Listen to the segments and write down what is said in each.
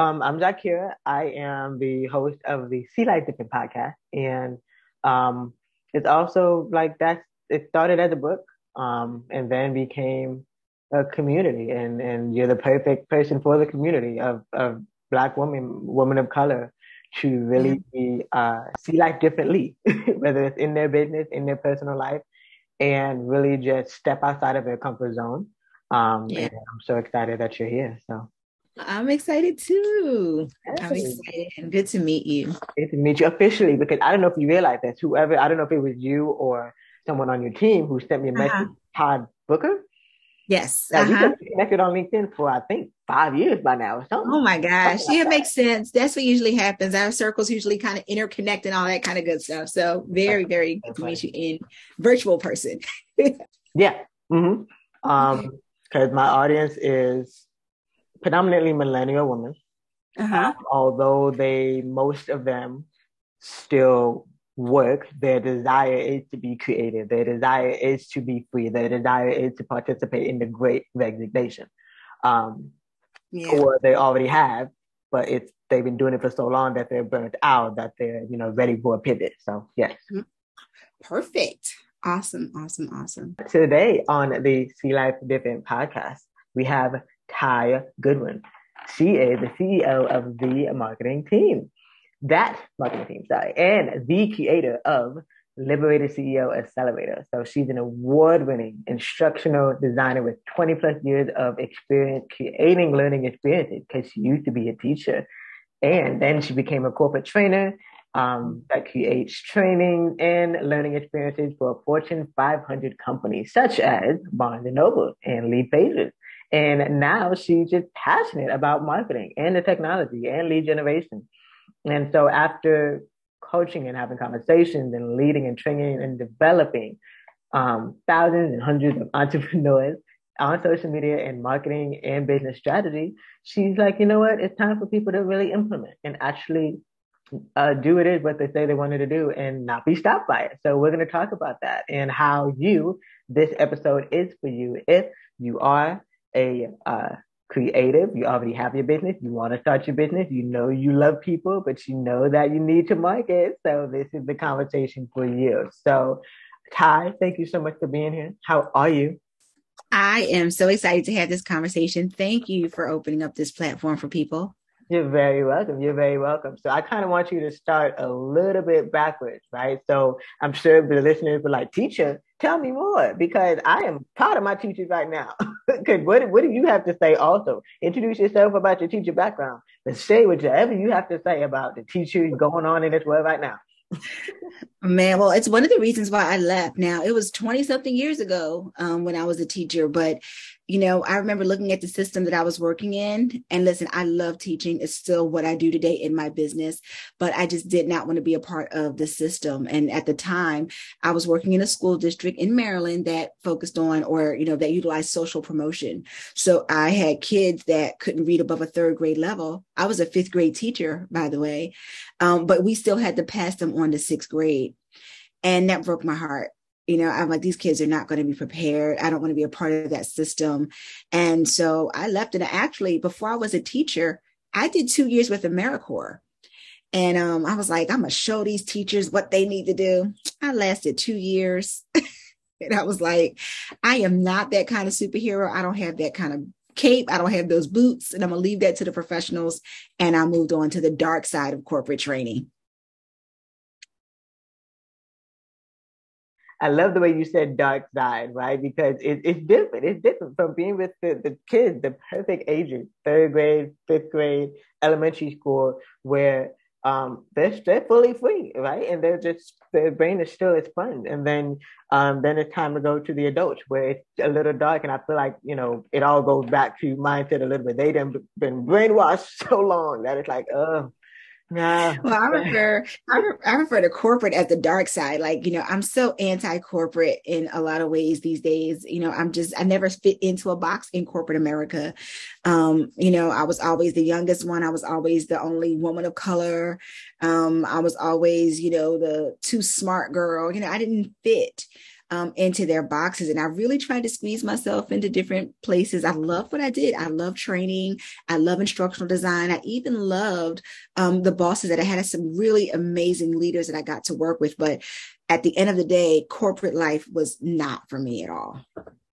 Um, I'm Zakira. I am the host of the See Life Different podcast, and um, it's also like that's it started as a book, um, and then became a community, and and you're the perfect person for the community of of Black women, women of color, to really be, uh, see life differently, whether it's in their business, in their personal life, and really just step outside of their comfort zone. Um, yeah. And I'm so excited that you're here. So. I'm excited too. I'm excited and good to meet you. Good to meet you officially because I don't know if you realize this. Whoever, I don't know if it was you or someone on your team who sent me a message, uh-huh. Todd Booker. Yes. Now, uh-huh. we connected on LinkedIn for I think five years by now or something. Oh my gosh. yeah, it makes sense. That's what usually happens. Our circles usually kind of interconnect and all that kind of good stuff. So very, very good to meet you in virtual person. yeah. Mm-hmm. Um, because my audience is predominantly millennial women. Uh-huh. although they, most of them still work, their desire is to be creative. Their desire is to be free. Their desire is to participate in the great resignation. Um, yeah. Or they already have, but it's they've been doing it for so long that they're burnt out that they're you know ready for a pivot. So yes. Mm-hmm. Perfect. Awesome. Awesome. Awesome. Today on the See Life Different podcast, we have Tai Goodwin. She is the CEO of the marketing team. That marketing team, sorry, and the creator of Liberated CEO Accelerator. So she's an award-winning instructional designer with 20 plus years of experience creating learning experiences because she used to be a teacher. And then she became a corporate trainer um, that creates training and learning experiences for Fortune 500 companies such as Barnes & Noble and Leadpages. And now she's just passionate about marketing and the technology and lead generation. And so after coaching and having conversations and leading and training and developing um, thousands and hundreds of entrepreneurs on social media and marketing and business strategy, she's like, you know what? It's time for people to really implement and actually uh, do it is what they say they wanted to do and not be stopped by it. So we're going to talk about that and how you, this episode is for you if you are a uh, creative, you already have your business, you want to start your business, you know you love people, but you know that you need to market. So this is the conversation for you. So Tai, thank you so much for being here. How are you? I am so excited to have this conversation. Thank you for opening up this platform for people. You're very welcome. You're very welcome. So I kind of want you to start a little bit backwards, right? So I'm sure the listeners were like, teacher, tell me more because I am proud of my teachers right now. Because what, what do you have to say also? Introduce yourself about your teacher background, but say whatever you have to say about the teachers going on in this world right now. Man, well, it's one of the reasons why I left. Now, it was 20 something years ago um, when I was a teacher, but you know, I remember looking at the system that I was working in. And listen, I love teaching. It's still what I do today in my business, but I just did not want to be a part of the system. And at the time, I was working in a school district in Maryland that focused on or, you know, that utilized social promotion. So I had kids that couldn't read above a third grade level. I was a fifth grade teacher, by the way, um, but we still had to pass them on to sixth grade. And that broke my heart you know i'm like these kids are not going to be prepared. I don't want to be a part of that system. And so i left and actually before i was a teacher i did two years with americorps. And um, i was like i'm to show these teachers what they need to do. I lasted two years. And i was like i am not that kind of superhero. I don't have that kind of cape. I don't have those boots. And i'm going to leave that to the professionals. And i moved on to the dark side of corporate training I love the way you said dark side, right? Because it, it's different. It's different from being with the, the kids, the perfect ages, third grade, fifth grade, elementary school, where um, they're, they're fully free, right? And they're just, their brain is still sponge. And then, um, then it's time to go to the adults where it's a little dark. And I feel like, you know, it all goes back to mindset a little bit. They have been brainwashed so long that it's like, oh, yeah. Well, I prefer I, I prefer the corporate at the dark side. Like, you know, I'm so anti-corporate in a lot of ways these days. You know, I'm just I never fit into a box in corporate America. Um, you know, I was always the youngest one. I was always the only woman of color. Um, I was always, you know, the too smart girl. You know, I didn't fit. Um, into their boxes. And I really tried to squeeze myself into different places. I love what I did. I love training. I love instructional design. I even loved um, the bosses that I had some really amazing leaders that I got to work with. But at the end of the day, corporate life was not for me at all.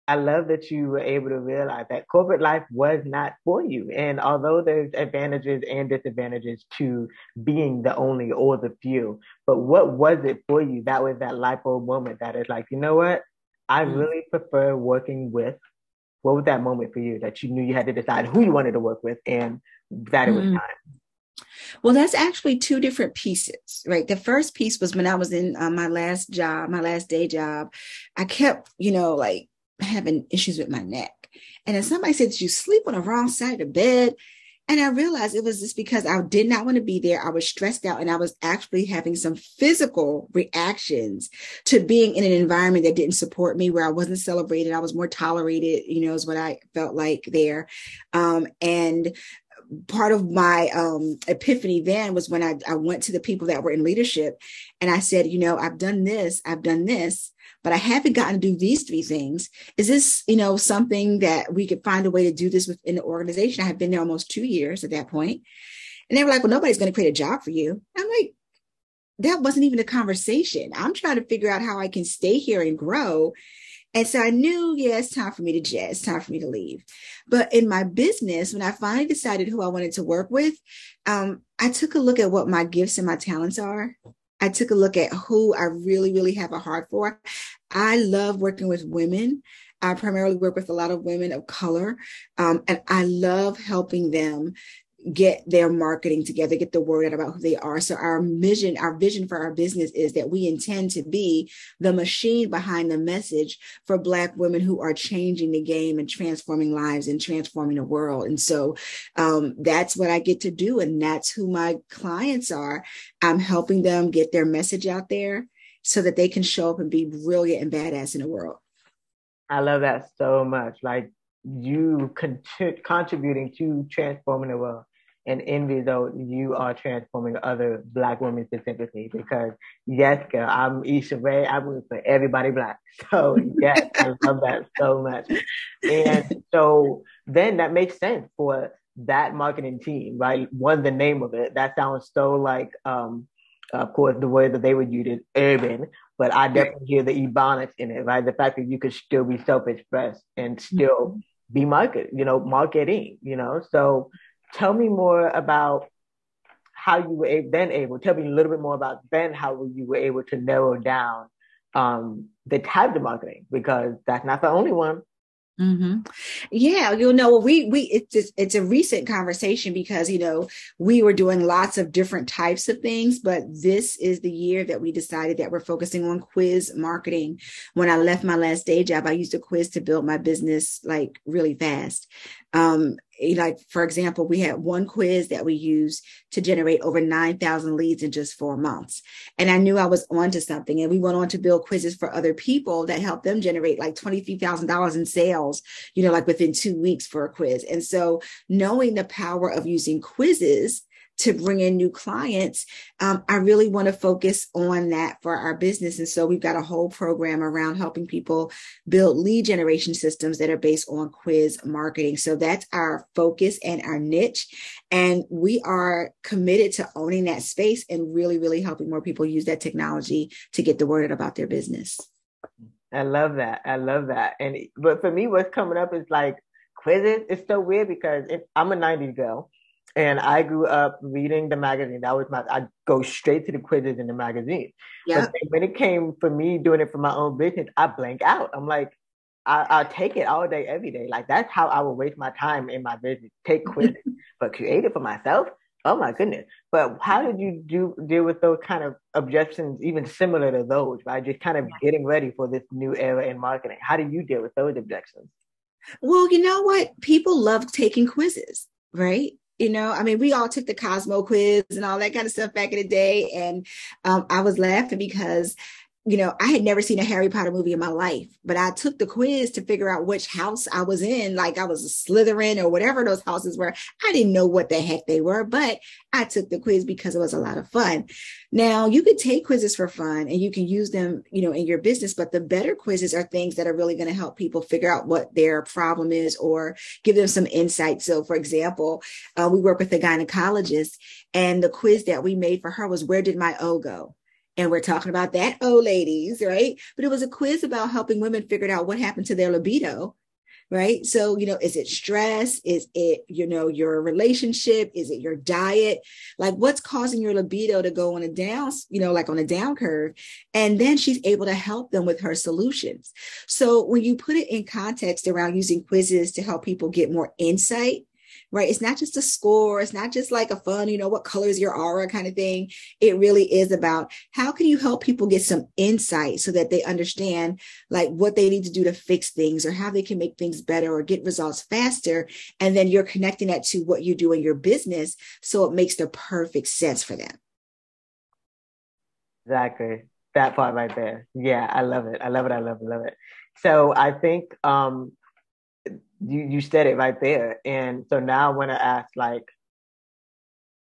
I love that you were able to realize that corporate life was not for you. And although there's advantages and disadvantages to being the only or the few, but what was it for you? That was that light bulb moment that is like, you know what? I mm-hmm. really prefer working with. What was that moment for you that you knew you had to decide who you wanted to work with and that it was mm-hmm. time? Well, that's actually two different pieces, right? The first piece was when I was in uh, my last job, my last day job. I kept, you know, like having issues with my neck. And then somebody said, Did you sleep on the wrong side of the bed? And I realized it was just because I did not want to be there. I was stressed out and I was actually having some physical reactions to being in an environment that didn't support me, where I wasn't celebrated. I was more tolerated, you know, is what I felt like there. Um, and part of my um, epiphany then was when I, I went to the people that were in leadership and I said, you know, I've done this, I've done this but I haven't gotten to do these three things. Is this, you know, something that we could find a way to do this within the organization? I have been there almost two years at that point. And they were like, well, nobody's going to create a job for you. I'm like, that wasn't even a conversation. I'm trying to figure out how I can stay here and grow. And so I knew, yeah, it's time for me to jet. It's time for me to leave. But in my business, when I finally decided who I wanted to work with, um, I took a look at what my gifts and my talents are. I took a look at who I really, really have a heart for. I love working with women. I primarily work with a lot of women of color, um, and I love helping them get their marketing together, get the word out about who they are. So our vision, our vision for our business is that we intend to be the machine behind the message for Black women who are changing the game and transforming lives and transforming the world. And so um, that's what I get to do. And that's who my clients are. I'm helping them get their message out there so that they can show up and be brilliant and badass in the world. I love that so much. Like you con- contributing to transforming the world and envy though you are transforming other black women specifically because yes girl i'm Issa Rae I root for everybody black. So yes I love that so much. And so then that makes sense for that marketing team right? One the name of it that sounds so like um of course the word that they would use is urban but I definitely hear the ebonics in it right? The fact that you could still be self-expressed and still mm-hmm. be market you know marketing you know? So tell me more about how you were then able. Tell me a little bit more about then how you were able to narrow down um, the type of marketing because that's not the only one. Mm-hmm. Yeah, you know, we we it's it's a recent conversation because you know we were doing lots of different types of things, but this is the year that we decided that we're focusing on quiz marketing. When I left my last day job, I used a quiz to build my business like really fast. Um, Eh, like for example we had one quiz that we used to generate over 9000 leads in just four months. And i knew i was onto something. And we went on to build quizzes for other people that helped them generate like $23000 in sales you know like within two weeks for a quiz. And so knowing the power of using quizzes to bring in new clients, um, I really want to focus on that for our business. And so we've got a whole program around helping people build lead generation systems that are based on quiz marketing. So that's our focus and our niche. And we are committed to owning that space and really, really helping more people use that technology to get the word out about their business. I love that. I love that. And but for me, what's coming up is like quizzes. It's so weird because I'm a 90s girl and I grew up reading the magazine. That was my, I go straight to the quizzes in the magazine. Yeah. But when it came for me doing it for my own business, I blank out. I'm like, I, will take it all day, every day. Like that's how I will waste my time in my business. Take quizzes, but create it for myself. Oh my goodness. But how did you do deal with those kind of objections, even similar to those, right? Just kind of getting ready for this new era in marketing. How do you deal with those objections? Well, you know what? People love taking quizzes, right? You know i mean we all took the cosmo quiz and all that kind of stuff back in the day. And um, i was laughing because you know, I had never seen a Harry Potter movie in my life, but I took the quiz to figure out which house I was in. Like I was a Slytherin or whatever those houses were. I didn't know what the heck they were, but I took the quiz because it was a lot of fun. Now you could take quizzes for fun and you can use them, you know, in your business, but the better quizzes are things that are really going to help people figure out what their problem is or give them some insight. So for example, uh, we work with a gynecologist and the quiz that we made for her was, where did my O go? And we're talking about that, oh, ladies, right? But it was a quiz about helping women figure out what happened to their libido, right? So, you know, is it stress? Is it, you know, your relationship? Is it your diet? Like what's causing your libido to go on a down, you know, like on a down curve? And then she's able to help them with her solutions. So when you put it in context around using quizzes to help people get more insight, right? It's not just a score. It's not just like a fun, you know, what colors your aura kind of thing. It really is about how can you help people get some insight so that they understand like what they need to do to fix things or how they can make things better or get results faster. And then you're connecting that to what you do in your business. So it makes the perfect sense for them. Exactly. That part right there. Yeah, I love it. I love it. I love it. Love it. So I think um, you you said it right there. And so now I want to ask like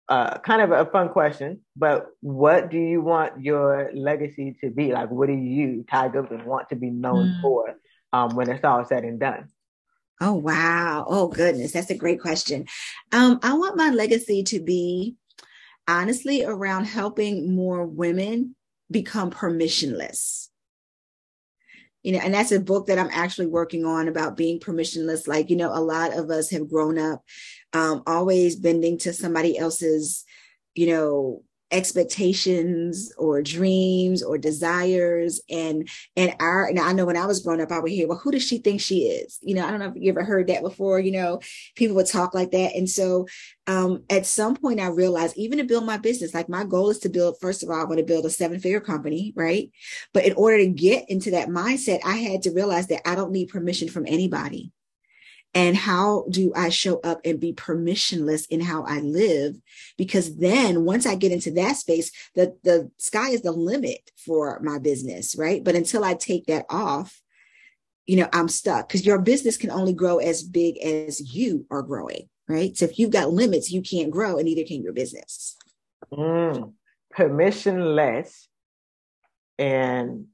uh, kind of a fun question, but what do you want your legacy to be? Like, what do you, Tai Goodwin, want to be known mm. for um, when it's all said and done? Oh wow! Oh goodness, that's a great question. Um, I want my legacy to be honestly around helping more women become permissionless you know, and that's a book that I'm actually working on about being permissionless. Like, you know, a lot of us have grown up um, always bending to somebody else's, you know, expectations or dreams or desires. And and our and I know when I was growing up I would hear well who does she think she is? You know I don't know if you ever heard that before you know people would talk like that. And so um at some point I realized even to build my business like my goal is to build first of all I want to build a seven figure company right? But in order to get into that mindset I had to realize that I don't need permission from anybody and how do I show up and be permissionless in how I live? Because then once I get into that space, the, the sky is the limit for my business, right? But until I take that off, you know, I'm stuck because your business can only grow as big as you are growing, right? So if you've got limits, you can't grow and neither can your business. Mm, permissionless and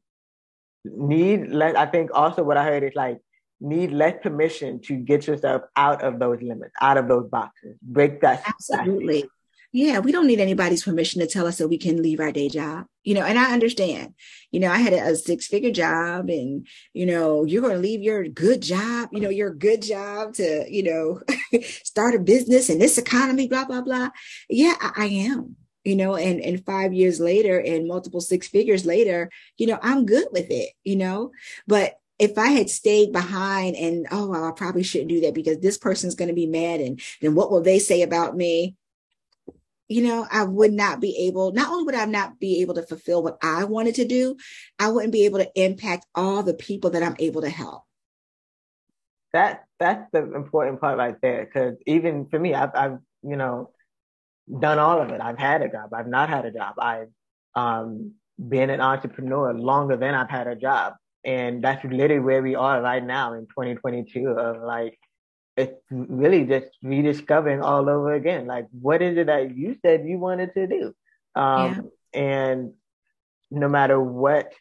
need less. I think also what I heard is like need less permission to get yourself out of those limits, out of those boxes. Break that. Absolutely. Yeah, we don't need anybody's permission to tell us that we can leave our day job. You know, and I understand. You know, I had a, a six figure job, and, you know, you're going to leave your good job, you know, your good job to, you know, start a business in this economy, blah, blah, blah. Yeah, I, I am you know and and five years later and multiple six figures later you know i'm good with it you know but if I had stayed behind and, oh, well, I probably shouldn't do that because this person's going to be mad and then what will they say about me? You know, I would not be able, not only would I not be able to fulfill what I wanted to do, I wouldn't be able to impact all the people that I'm able to help. That that's the important part right there. Cause even for me, I've, I've, you know, done all of it. I've had a job. I've not had a job. I've, um, been an entrepreneur longer than I've had a job and that's literally where we are right now in 2022 of like it's really just rediscovering all over again like what is it that you said you wanted to do um, yeah. and no matter what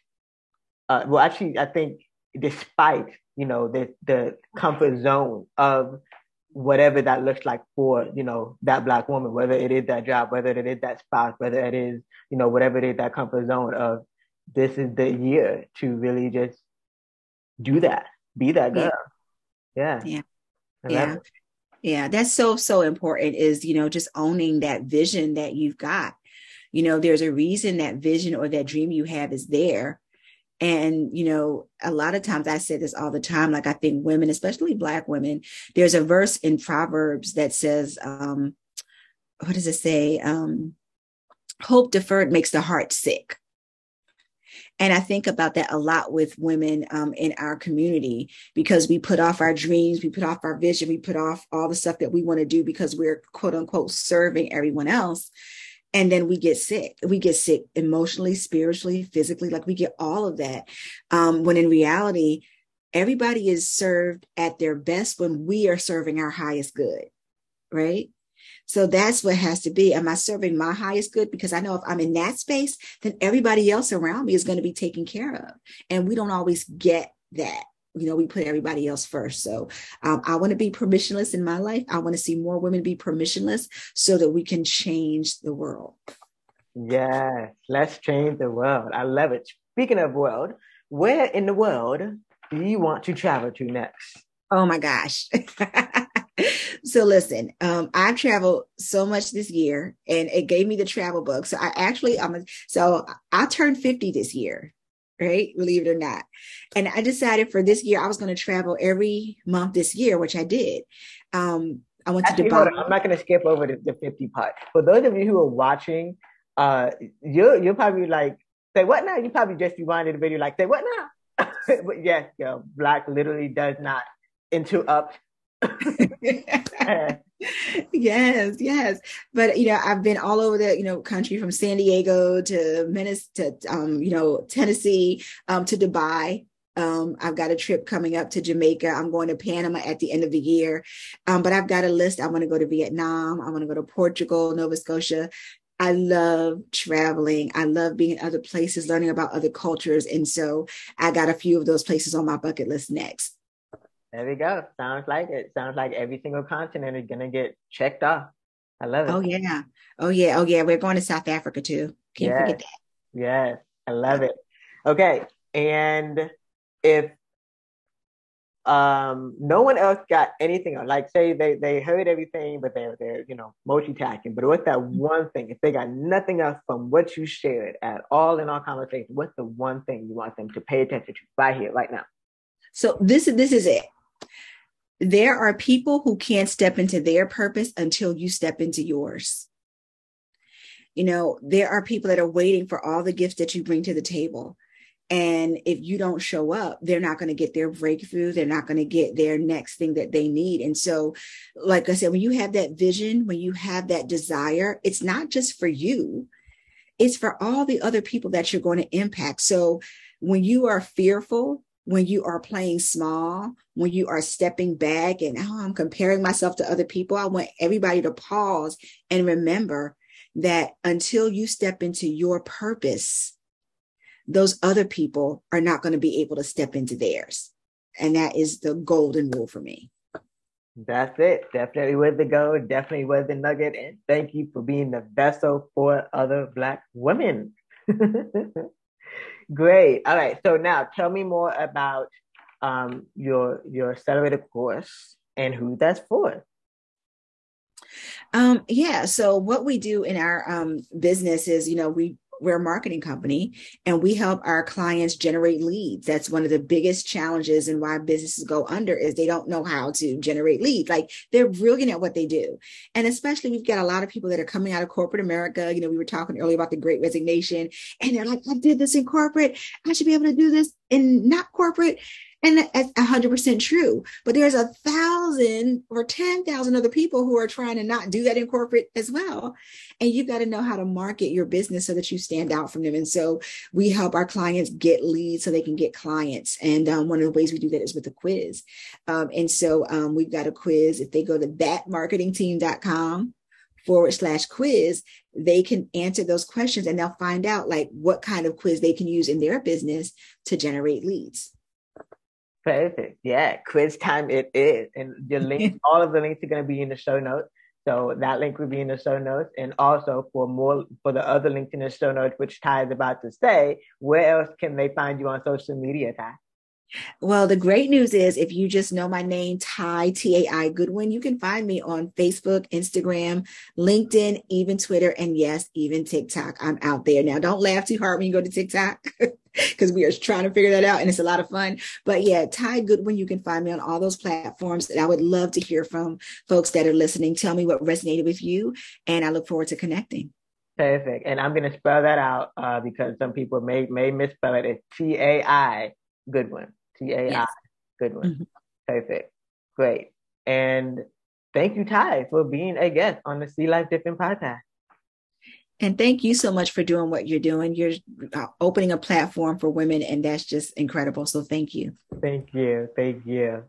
uh, well actually i think despite you know the the comfort zone of whatever that looks like for you know that black woman whether it is that job whether it is that spouse whether it is you know whatever it is that comfort zone of this is the year to really just do that, be that girl. Yeah. Yeah. Yeah. Yeah. That's so, so important is, you know, just owning that vision that you've got. You know, there's a reason that vision or that dream you have is there. And, you know, a lot of times I say this all the time. Like I think women, especially black women, there's a verse in Proverbs that says, um, what does it say? Um, hope deferred makes the heart sick. And I think about that a lot with women um, in our community because we put off our dreams, we put off our vision, we put off all the stuff that we want to do because we're quote unquote serving everyone else. and then we get sick we get sick emotionally spiritually physically like we get all of that um, when in reality everybody is served at their best when we are serving our highest good right so that's what has to be. Am I serving my highest good? Because I know if I'm in that space, then everybody else around me is going to be taken care of. And we don't always get that. You know, we put everybody else first. So um, I want to be permissionless in my life. I want to see more women be permissionless so that we can change the world. Yes, let's change the world. I love it. Speaking of world, where in the world do you want to travel to next? Oh my gosh. so listen, um, I've traveled so much this year and it gave me the travel bug. So I actually, I'm a, so I turned 50 this year, right? Believe it or not. And I decided for this year, I was going to travel every month this year, which I did. Um, I went Actually, to Dubai. I'm not going to skip over the, the 50 part. For those of you who are watching, uh, you you'll probably like, say what now? You probably just rewinded the video like, say what now? but yes, yo, Black literally does not interrupt yes, yes. But you know, I've been all over the you know country from San Diego to Minnesota, to, um, you know, Tennessee, um, to Dubai. Um, I've got a trip coming up to Jamaica. I'm going to Panama at the end of the year. Um, but I've got a list. I want to go to Vietnam. I want to go to Portugal, Nova Scotia. I love traveling. I love being in other places, learning about other cultures. And so I got a few of those places on my bucket list next. There we go. Sounds like it. Sounds like every single continent is gonna get checked off. I love it. Oh yeah. Oh yeah. Oh yeah. We're going to South Africa too. Can't yes. forget that. Yes. I love it. Okay. And if um no one else got anything like say they they heard everything but they're they're you know multitasking but what's that mm-hmm. one thing if they got nothing else from what you shared at all in our conversation what's the one thing you want them to pay attention to right here right now so this is, this is it there are people who can't step into their purpose until you step into yours. You know, there are people that are waiting for all the gifts that you bring to the table. And if you don't show up, they're not going to get their breakthrough. They're not going to get their next thing that they need. And so, like I said, when you have that vision, when you have that desire, it's not just for you, it's for all the other people that you're going to impact. So when you are fearful, when you are playing small, when you are stepping back and oh, I'm comparing myself to other people, I want everybody to pause and remember that until you step into your purpose, those other people are not going to be able to step into theirs. And that is the golden rule for me. That's it. Definitely worth the go. Definitely worth the nugget. And thank you for being the vessel for other Black women. Great. All right. So now tell me more about um, your your accelerator course and who that's for. Um, yeah. So what we do in our um, business is, you know, we we're a marketing company and we help our clients generate leads. That's one of the biggest challenges and why businesses go under is they don't know how to generate leads. Like they're brilliant at what they do. And especially we've got a lot of people that are coming out of corporate America. You know, we were talking earlier about the great resignation and they're like, I did this in corporate. I should be able to do this in not corporate. And that's 100% true. But there's a thousand or 10,000 other people who are trying to not do that in corporate as well. And you've got to know how to market your business so that you stand out from them. And so we help our clients get leads so they can get clients. And um, one of the ways we do that is with a quiz. Um, and so um, we've got a quiz. If they go to thatmarketingteam.com, forward slash quiz, they can answer those questions and they'll find out like what kind of quiz they can use in their business to generate leads. Perfect. Yeah, quiz time it is. And the link, all of the links are going to be in the show notes. So that link will be in the show notes. And also for more, for the other links in the show notes, which Tai is about to say, where else can they find you on social media, Tai? Well, the great news is if you just know my name, Tai, T A I Goodwin, you can find me on Facebook, Instagram, LinkedIn, even Twitter, and yes, even TikTok. I'm out there now. Don't laugh too hard when you go to TikTok because we are trying to figure that out and it's a lot of fun. But yeah, Tai Goodwin, you can find me on all those platforms. And I would love to hear from folks that are listening. Tell me what resonated with you, and I look forward to connecting. Perfect. And I'm going to spell that out uh, because some people may may misspell it. It's T A I Goodwin. T A I. Yes. Goodwin. Mm-hmm. Perfect. Great. And thank you, Tai, for being a guest on the See Life Different podcast. And thank you so much for doing what you're doing. You're uh, opening a platform for women, and that's just incredible. So thank you. Thank you. Thank you.